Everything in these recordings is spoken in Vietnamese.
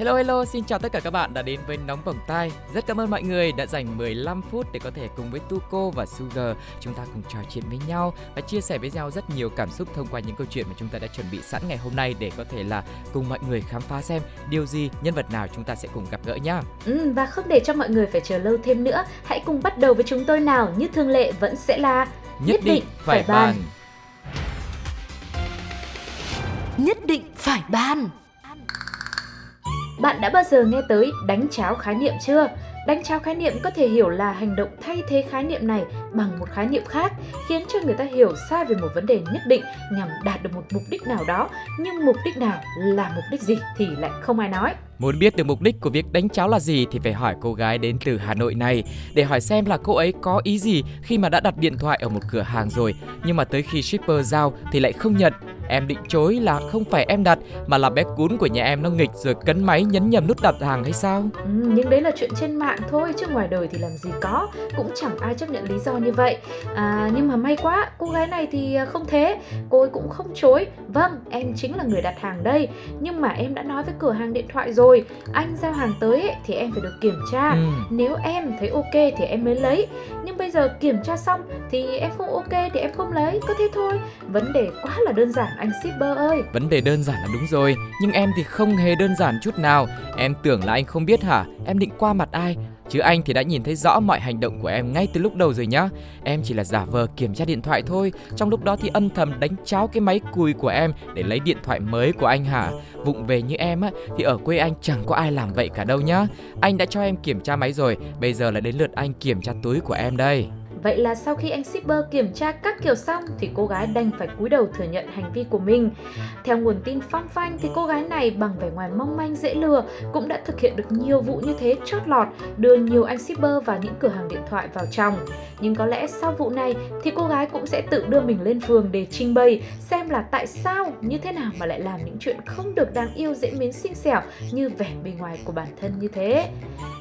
Hello hello, xin chào tất cả các bạn đã đến với Nóng Bỏng Tai. Rất cảm ơn mọi người đã dành 15 phút để có thể cùng với Tuko và Sugar chúng ta cùng trò chuyện với nhau và chia sẻ với nhau rất nhiều cảm xúc thông qua những câu chuyện mà chúng ta đã chuẩn bị sẵn ngày hôm nay để có thể là cùng mọi người khám phá xem điều gì, nhân vật nào chúng ta sẽ cùng gặp gỡ nhá. Ừ, và không để cho mọi người phải chờ lâu thêm nữa, hãy cùng bắt đầu với chúng tôi nào. Như thường lệ vẫn sẽ là Nhất, định phải bàn. Nhất định phải ban bạn đã bao giờ nghe tới đánh cháo khái niệm chưa? Đánh cháo khái niệm có thể hiểu là hành động thay thế khái niệm này bằng một khái niệm khác, khiến cho người ta hiểu sai về một vấn đề nhất định nhằm đạt được một mục đích nào đó, nhưng mục đích nào là mục đích gì thì lại không ai nói. Muốn biết được mục đích của việc đánh cháo là gì thì phải hỏi cô gái đến từ Hà Nội này để hỏi xem là cô ấy có ý gì khi mà đã đặt điện thoại ở một cửa hàng rồi nhưng mà tới khi shipper giao thì lại không nhận. Em định chối là không phải em đặt mà là bé cún của nhà em nó nghịch rồi cấn máy nhấn nhầm nút đặt hàng hay sao? Ừ, nhưng đấy là chuyện trên mạng thôi chứ ngoài đời thì làm gì có cũng chẳng ai chấp nhận lý do như vậy à, nhưng mà may quá cô gái này thì à, không thế cô ấy cũng không chối vâng em chính là người đặt hàng đây nhưng mà em đã nói với cửa hàng điện thoại rồi anh giao hàng tới ấy, thì em phải được kiểm tra Ừ. nếu em thấy ok thì em mới lấy nhưng bây giờ kiểm tra xong thì em không ok thì em không lấy có thế thôi vấn đề quá là đơn giản anh shipper ơi Vấn đề đơn giản là đúng rồi, nhưng em thì không hề đơn giản chút nào. Em tưởng là anh không biết hả? Em định qua mặt ai? Chứ anh thì đã nhìn thấy rõ mọi hành động của em ngay từ lúc đầu rồi nhá. Em chỉ là giả vờ kiểm tra điện thoại thôi. Trong lúc đó thì âm thầm đánh cháo cái máy cùi của em để lấy điện thoại mới của anh hả? Vụng về như em á thì ở quê anh chẳng có ai làm vậy cả đâu nhá. Anh đã cho em kiểm tra máy rồi, bây giờ là đến lượt anh kiểm tra túi của em đây. Vậy là sau khi anh shipper kiểm tra các kiểu xong thì cô gái đành phải cúi đầu thừa nhận hành vi của mình. Theo nguồn tin phong phanh thì cô gái này bằng vẻ ngoài mong manh dễ lừa cũng đã thực hiện được nhiều vụ như thế chót lọt, đưa nhiều anh shipper vào những cửa hàng điện thoại vào trong. Nhưng có lẽ sau vụ này thì cô gái cũng sẽ tự đưa mình lên phường để trình bày xem là tại sao như thế nào mà lại làm những chuyện không được đáng yêu dễ mến xinh xẻo như vẻ bề ngoài của bản thân như thế.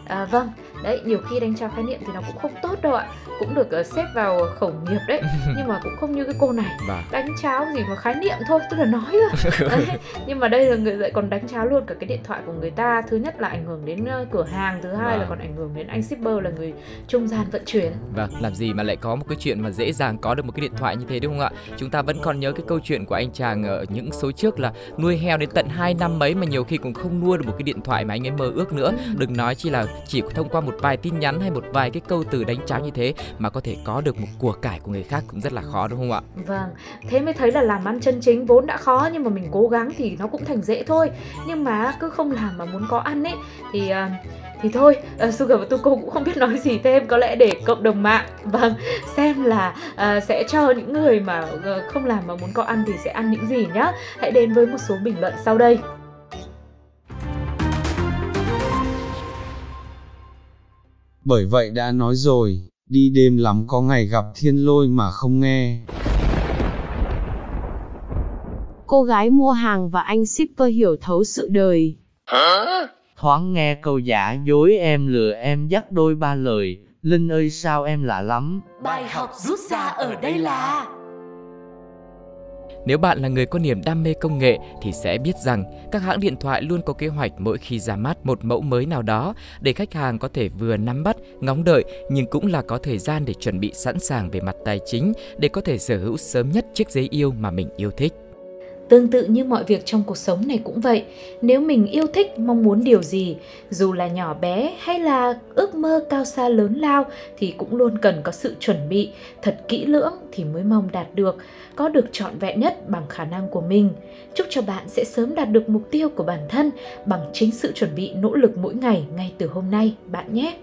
À, vâng, đấy nhiều khi đánh trao khái niệm thì nó cũng không tốt đâu ạ cũng được ờ, xếp vào khẩu nghiệp đấy nhưng mà cũng không như cái cô này Và đánh cháo gì mà khái niệm thôi tức là nói cơ đấy. nhưng mà đây là người lại còn đánh cháo luôn cả cái điện thoại của người ta thứ nhất là ảnh hưởng đến ờ, cửa hàng thứ hai là Vâng. còn ảnh hưởng đến anh shipper là người trung gian vận chuyển Vâng, làm gì mà lại có một cái chuyện mà dễ dàng có được một cái điện thoại như thế đúng không ạ? Chúng ta vẫn còn nhớ cái câu chuyện của anh chàng ở những số trước là nuôi heo đến tận 2 năm mấy mà nhiều khi cũng không nuôi được một cái điện thoại mà anh ấy mơ ước nữa. Đừng nói chỉ là chỉ thông qua một vài tin nhắn hay một vài cái câu từ đánh cháo như thế mà có thể có được một của cải của người khác cũng rất là khó đúng không ạ? Vâng, thế mới thấy là làm ăn chân chính vốn đã khó nhưng mà mình cố gắng thì nó cũng thành dễ thôi. Nhưng mà cứ không làm mà muốn có ăn ấy thì à, thì thôi, uh, Sugar và Tuko cũng không biết nói gì thêm có lẽ để cộng đồng mạng vâng xem là à, sẽ cho những người mà ờ, không làm mà muốn có ăn thì sẽ ăn những gì nhá. Hãy đến với một số bình luận sau đây. Bởi vậy đã nói rồi, đi đêm lắm có ngày gặp thiên lôi mà không nghe. Cô gái mua hàng và anh shipper hiểu thấu sự đời. Thoáng nghe câu giả dối em lừa em dắt đôi ba lời, Linh ơi sao em lạ lắm. Bài học rút ra ở đây là nếu bạn là người có niềm đam mê công nghệ thì sẽ biết rằng các hãng điện thoại luôn có kế hoạch mỗi khi ra mắt một mẫu mới nào đó để khách hàng có thể vừa nắm bắt, ngóng đợi nhưng cũng là có thời gian để chuẩn bị sẵn sàng về mặt tài chính để có thể sở hữu sớm nhất chiếc giấy yêu mà mình yêu thích. Tương tự như mọi việc trong cuộc sống này cũng vậy, nếu mình yêu thích mong muốn điều gì, dù là nhỏ bé hay là ước mơ cao xa lớn lao thì cũng luôn cần có sự chuẩn bị thật kỹ lưỡng thì mới mong đạt được, có được trọn vẹn nhất bằng khả năng của mình. Chúc cho bạn sẽ sớm đạt được mục tiêu của bản thân bằng chính sự chuẩn bị nỗ lực mỗi ngày ngay từ hôm nay bạn nhé.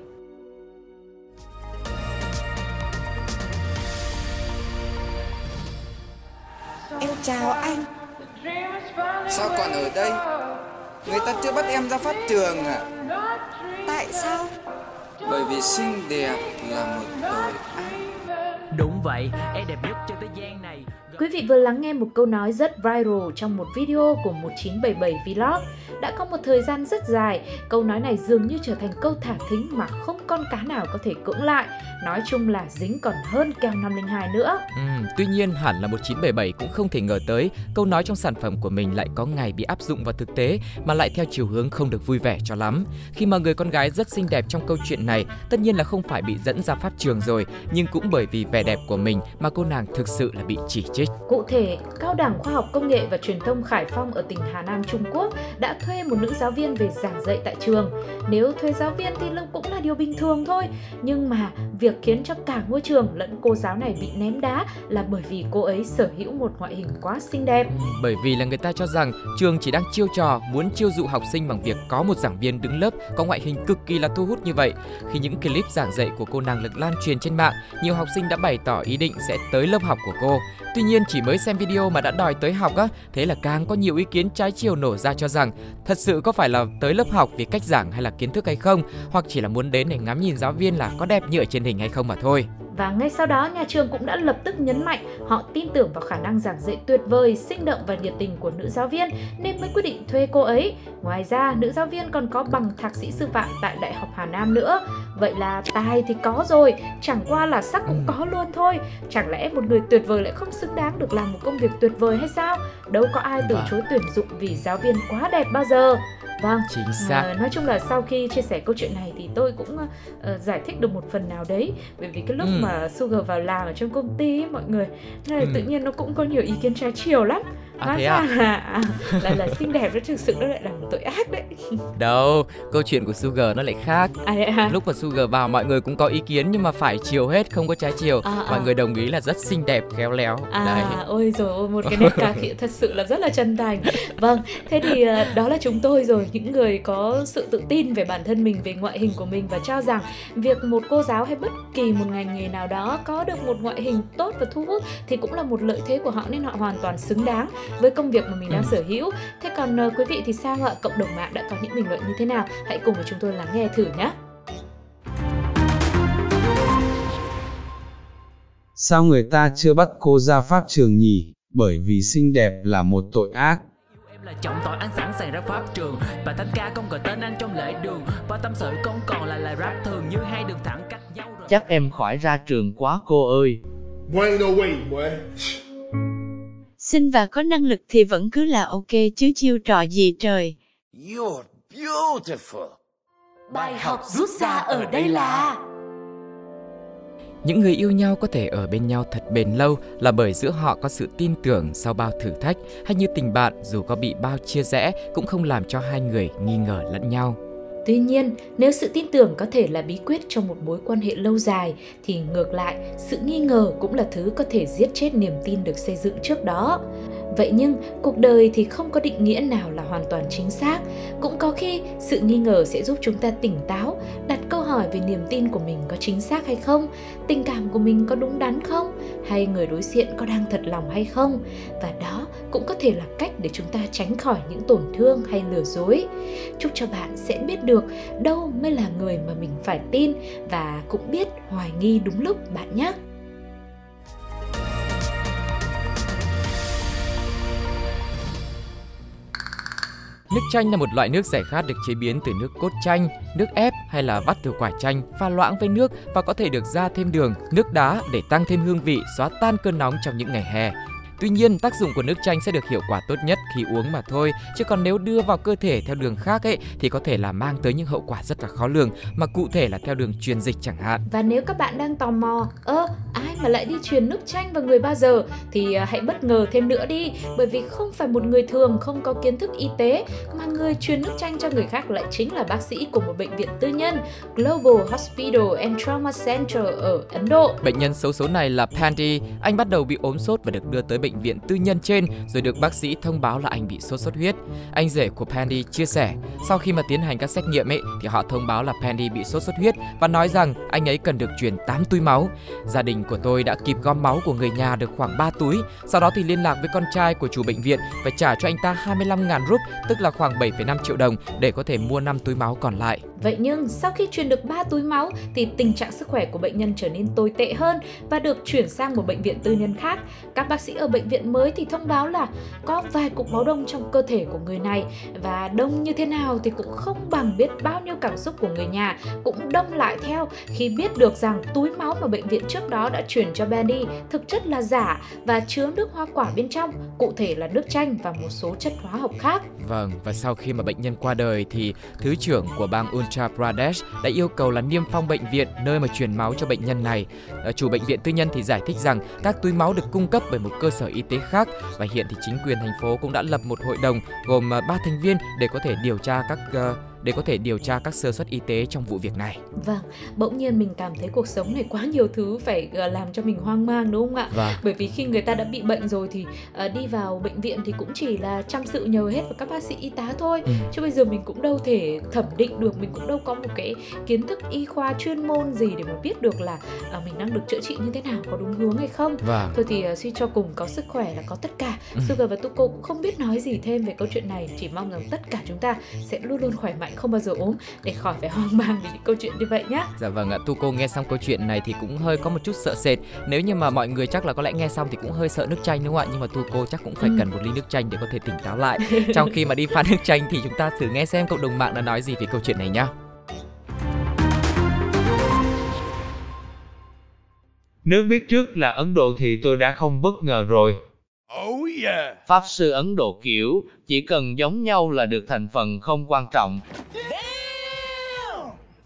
Em chào anh Sao còn ở đây? Người ta chưa bắt em ra phát trường à? Tại sao? Bởi vì xinh đẹp là một tội ác. Đúng vậy em đẹp nhất trên thế gian này. Quý vị vừa lắng nghe một câu nói rất viral trong một video của 1977 Vlog. Đã có một thời gian rất dài, câu nói này dường như trở thành câu thả thính mà không con cá nào có thể cưỡng lại. Nói chung là dính còn hơn keo 502 nữa. Ừ, tuy nhiên hẳn là 1977 cũng không thể ngờ tới câu nói trong sản phẩm của mình lại có ngày bị áp dụng vào thực tế mà lại theo chiều hướng không được vui vẻ cho lắm. Khi mà người con gái rất xinh đẹp trong câu chuyện này, tất nhiên là không phải bị dẫn ra pháp trường rồi, nhưng cũng bởi vì vẻ đẹp của mình mà cô nàng thực sự là bị chỉ trích. Cụ thể, Cao đẳng Khoa học Công nghệ và Truyền thông Khải Phong ở tỉnh Hà Nam Trung Quốc đã thuê một nữ giáo viên về giảng dạy tại trường. Nếu thuê giáo viên thì cũng là điều bình thường thôi, nhưng mà việc khiến cho cả ngôi trường lẫn cô giáo này bị ném đá là bởi vì cô ấy sở hữu một ngoại hình quá xinh đẹp. Ừ, bởi vì là người ta cho rằng trường chỉ đang chiêu trò muốn chiêu dụ học sinh bằng việc có một giảng viên đứng lớp có ngoại hình cực kỳ là thu hút như vậy. Khi những clip giảng dạy của cô nàng được lan truyền trên mạng, nhiều học sinh đã bày tỏ ý định sẽ tới lớp học của cô. Tuy nhiên chỉ mới xem video mà đã đòi tới học á, thế là càng có nhiều ý kiến trái chiều nổ ra cho rằng thật sự có phải là tới lớp học vì cách giảng hay là kiến thức hay không, hoặc chỉ là muốn đến để ngắm nhìn giáo viên là có đẹp như ở trên hình hay không mà thôi. Và ngay sau đó, nhà trường cũng đã lập tức nhấn mạnh họ tin tưởng vào khả năng giảng dạy tuyệt vời, sinh động và nhiệt tình của nữ giáo viên nên mới quyết định thuê cô ấy. Ngoài ra, nữ giáo viên còn có bằng thạc sĩ sư phạm tại Đại học Hà Nam nữa. Vậy là tài thì có rồi, chẳng qua là sắc cũng có luôn thôi. Chẳng lẽ một người tuyệt vời lại không xứng đáng được làm một công việc tuyệt vời hay sao? Đâu có ai từ vâng. chối tuyển dụng vì giáo viên quá đẹp bao giờ. Vâng, chính xác. Uh, nói chung là sau khi chia sẻ câu chuyện này thì tôi cũng uh, giải thích được một phần nào đấy bởi vì cái lúc ừ. mà Sugar vào làm ở trong công ty ấy, mọi người này ừ. tự nhiên nó cũng có nhiều ý kiến trái chiều lắm à, hóa ra à? là, à, là là xinh đẹp nó thực sự nó lại là một tội ác đấy đâu câu chuyện của Sugar nó lại khác à, à. lúc mà Sugar vào mọi người cũng có ý kiến nhưng mà phải chiều hết không có trái chiều à, mọi à. người đồng ý là rất xinh đẹp khéo léo à, đấy. ôi rồi ôi một cái nét ca khịa thật sự là rất là chân thành vâng thế thì uh, đó là chúng tôi rồi những người có sự tự tin về bản thân mình về ngoại hình của mình và cho rằng việc một cô giáo hay bất kỳ một ngành nghề nào đó có được một ngoại hình tốt và thu hút thì cũng là một lợi thế của họ nên họ hoàn toàn xứng đáng với công việc mà mình đang ừ. sở hữu. Thế còn uh, quý vị thì sao ạ? Cộng đồng mạng đã có những bình luận như thế nào? Hãy cùng với chúng tôi lắng nghe thử nhé. Sao người ta chưa bắt cô ra pháp trường nhỉ? Bởi vì xinh đẹp là một tội ác là trọng tội anh sẵn sàng ra pháp trường và thánh ca không gọi tên anh trong lễ đường và tâm sự không còn là lời rap thường như hai đường thẳng cách nhau rồi chắc em khỏi ra trường quá cô ơi Boy, no way, boy. Xinh và có năng lực thì vẫn cứ là ok chứ chiêu trò gì trời. You're beautiful. Bài học rút ra ở đây là những người yêu nhau có thể ở bên nhau thật bền lâu là bởi giữa họ có sự tin tưởng sau bao thử thách hay như tình bạn dù có bị bao chia rẽ cũng không làm cho hai người nghi ngờ lẫn nhau. Tuy nhiên, nếu sự tin tưởng có thể là bí quyết trong một mối quan hệ lâu dài thì ngược lại, sự nghi ngờ cũng là thứ có thể giết chết niềm tin được xây dựng trước đó. Vậy nhưng, cuộc đời thì không có định nghĩa nào là hoàn toàn chính xác. Cũng có khi sự nghi ngờ sẽ giúp chúng ta tỉnh táo, đặt câu hỏi về niềm tin của mình có chính xác hay không, tình cảm của mình có đúng đắn không, hay người đối diện có đang thật lòng hay không. Và đó cũng có thể là cách để chúng ta tránh khỏi những tổn thương hay lừa dối. Chúc cho bạn sẽ biết được đâu mới là người mà mình phải tin và cũng biết hoài nghi đúng lúc bạn nhé. Nước chanh là một loại nước giải khát được chế biến từ nước cốt chanh, nước ép hay là vắt từ quả chanh, pha loãng với nước và có thể được ra thêm đường, nước đá để tăng thêm hương vị, xóa tan cơn nóng trong những ngày hè. Tuy nhiên, tác dụng của nước chanh sẽ được hiệu quả tốt nhất khi uống mà thôi, chứ còn nếu đưa vào cơ thể theo đường khác ấy thì có thể là mang tới những hậu quả rất là khó lường, mà cụ thể là theo đường truyền dịch chẳng hạn. Và nếu các bạn đang tò mò, ơ, ai mà lại đi truyền nước chanh vào người bao giờ thì à, hãy bất ngờ thêm nữa đi, bởi vì không phải một người thường không có kiến thức y tế mà người truyền nước chanh cho người khác lại chính là bác sĩ của một bệnh viện tư nhân Global Hospital and Trauma Center ở Ấn Độ. Bệnh nhân xấu số này là Pandy, anh bắt đầu bị ốm sốt và được đưa tới bệnh bệnh viện tư nhân trên rồi được bác sĩ thông báo là anh bị sốt xuất huyết. Anh rể của Pandy chia sẻ, sau khi mà tiến hành các xét nghiệm ấy thì họ thông báo là Pandy bị sốt xuất huyết và nói rằng anh ấy cần được truyền 8 túi máu. Gia đình của tôi đã kịp gom máu của người nhà được khoảng 3 túi, sau đó thì liên lạc với con trai của chủ bệnh viện và trả cho anh ta 25.000 rúp, tức là khoảng 7,5 triệu đồng để có thể mua 5 túi máu còn lại. Vậy nhưng sau khi truyền được 3 túi máu thì tình trạng sức khỏe của bệnh nhân trở nên tồi tệ hơn và được chuyển sang một bệnh viện tư nhân khác. Các bác sĩ ở bệnh viện mới thì thông báo là có vài cục máu đông trong cơ thể của người này và đông như thế nào thì cũng không bằng biết bao nhiêu cảm xúc của người nhà cũng đông lại theo khi biết được rằng túi máu mà bệnh viện trước đó đã chuyển cho Benny thực chất là giả và chứa nước hoa quả bên trong, cụ thể là nước chanh và một số chất hóa học khác. Vâng, và sau khi mà bệnh nhân qua đời thì Thứ trưởng của bang Uttar Pradesh đã yêu cầu là niêm phong bệnh viện nơi mà truyền máu cho bệnh nhân này. Ờ, chủ bệnh viện tư nhân thì giải thích rằng các túi máu được cung cấp bởi một cơ sở y tế khác. Và hiện thì chính quyền thành phố cũng đã lập một hội đồng gồm à, 3 thành viên để có thể điều tra các uh, để có thể điều tra các sơ suất y tế trong vụ việc này. Vâng, bỗng nhiên mình cảm thấy cuộc sống này quá nhiều thứ phải ờ, làm cho mình hoang mang đúng không ạ? Vâng. Bởi vì khi người ta đã bị bệnh rồi thì uh, đi vào bệnh viện thì cũng chỉ là chăm sự nhờ hết vào các bác sĩ y tá thôi. Ừ. Chứ bây giờ mình cũng đâu thể thẩm định được, mình cũng đâu có một cái kiến thức y khoa chuyên môn gì để mà biết được là uh, mình đang được chữa trị như thế nào, có đúng hướng hay không. Vâng. Thôi thì suy cho cùng có sức khỏe là có tất cả. Ừ. Sugar và Tuko cũng không biết nói gì thêm về câu chuyện này, chỉ mong rằng tất cả chúng ta sẽ luôn luôn khỏe mạnh không bao giờ ốm để khỏi phải hoang mang vì những câu chuyện như vậy nhé. Dạ vâng ạ, Tu cô nghe xong câu chuyện này thì cũng hơi có một chút sợ sệt. Nếu như mà mọi người chắc là có lẽ nghe xong thì cũng hơi sợ nước chanh đúng không ạ? Nhưng mà Tu cô chắc cũng phải ừ. cần một ly nước chanh để có thể tỉnh táo lại. Trong khi mà đi pha nước chanh thì chúng ta thử nghe xem cộng đồng mạng đã nói gì về câu chuyện này nhá. Nếu biết trước là Ấn Độ thì tôi đã không bất ngờ rồi. Oh yeah. Pháp sư Ấn Độ kiểu, chỉ cần giống nhau là được thành phần không quan trọng.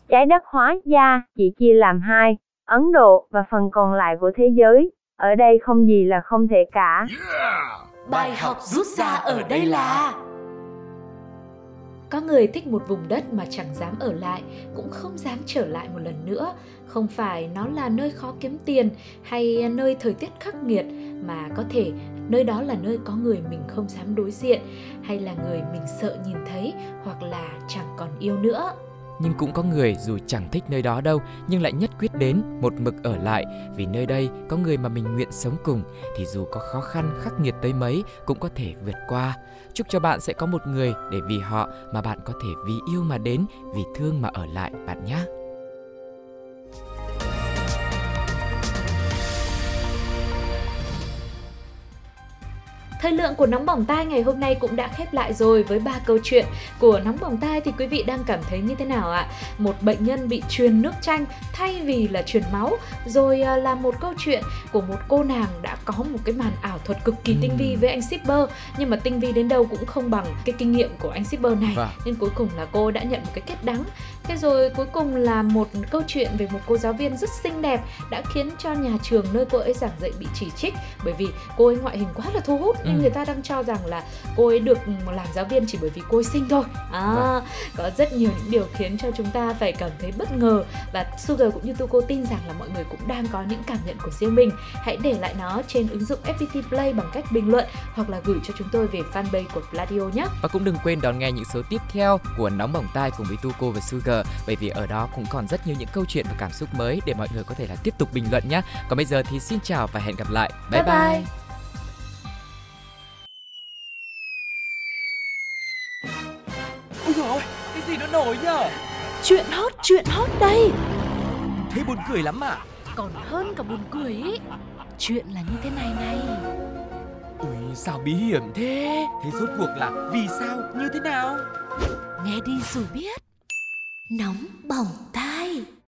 Trái đất hóa gia chỉ chia làm hai, Ấn Độ và phần còn lại của thế giới. Ở đây không gì là không thể cả. Yeah. Bài học rút ra ở đây là có người thích một vùng đất mà chẳng dám ở lại, cũng không dám trở lại một lần nữa. Không phải nó là nơi khó kiếm tiền hay nơi thời tiết khắc nghiệt, mà có thể nơi đó là nơi có người mình không dám đối diện, hay là người mình sợ nhìn thấy, hoặc là chẳng còn yêu nữa. Nhưng cũng có người dù chẳng thích nơi đó đâu, nhưng lại nhất quyết đến một mực ở lại. Vì nơi đây có người mà mình nguyện sống cùng, thì dù có khó khăn, khắc nghiệt tới mấy, cũng có thể vượt qua. Chúc cho bạn sẽ có một người để vì họ mà bạn có thể vì yêu mà đến, vì thương mà ở lại bạn nhé. Thời lượng của Nóng Bỏng Tai ngày hôm nay cũng đã khép lại rồi với ba câu chuyện của Nóng Bỏng Tai thì quý vị đang cảm thấy như thế nào ạ? Một bệnh nhân bị truyền nước chanh thay vì là truyền máu, rồi à, là một câu chuyện của một cô nàng đã có một cái màn ảo thuật cực kỳ tinh vi với anh shipper nhưng mà tinh vi đến đâu cũng không bằng cái kinh nghiệm của anh shipper này vâng. nên cuối cùng là cô đã nhận một cái kết đắng thế rồi cuối cùng là một câu chuyện về một cô giáo viên rất xinh đẹp đã khiến cho nhà trường nơi cô ấy giảng dạy bị chỉ trích. Bởi vì cô ấy ngoại hình quá là thu hút nên ừ. người ta đang cho rằng là cô ấy được làm giáo viên chỉ bởi vì cô ấy xinh thôi. À vâng. có rất nhiều những điều khiến cho chúng ta phải cảm thấy bất ngờ. Và Sugar cũng như Tuko tin rằng là mọi người cũng đang có những cảm nhận của riêng mình. Hãy để lại nó trên ứng dụng FPT Play bằng cách bình luận hoặc là gửi cho chúng tôi về fanpage của Pladio nhé. Và cũng đừng quên đón nghe những số tiếp theo của nóng bỏng tai cùng với Tuko và Sugar bởi vì ở đó cũng còn rất nhiều những câu chuyện và cảm xúc mới để mọi người có thể là tiếp tục bình luận nhé. Còn bây giờ thì xin chào và hẹn gặp lại. Bye bye, bye. bye. gì nó nổi nhở? Chuyện hot, chuyện hot đây. Thế buồn cười lắm à? Còn hơn cả buồn cười ý. Chuyện là như thế này này. Ui sao bí hiểm thế? Thế rốt cuộc là vì sao? Như thế nào? Nghe đi rồi biết Nóng bỏng tai.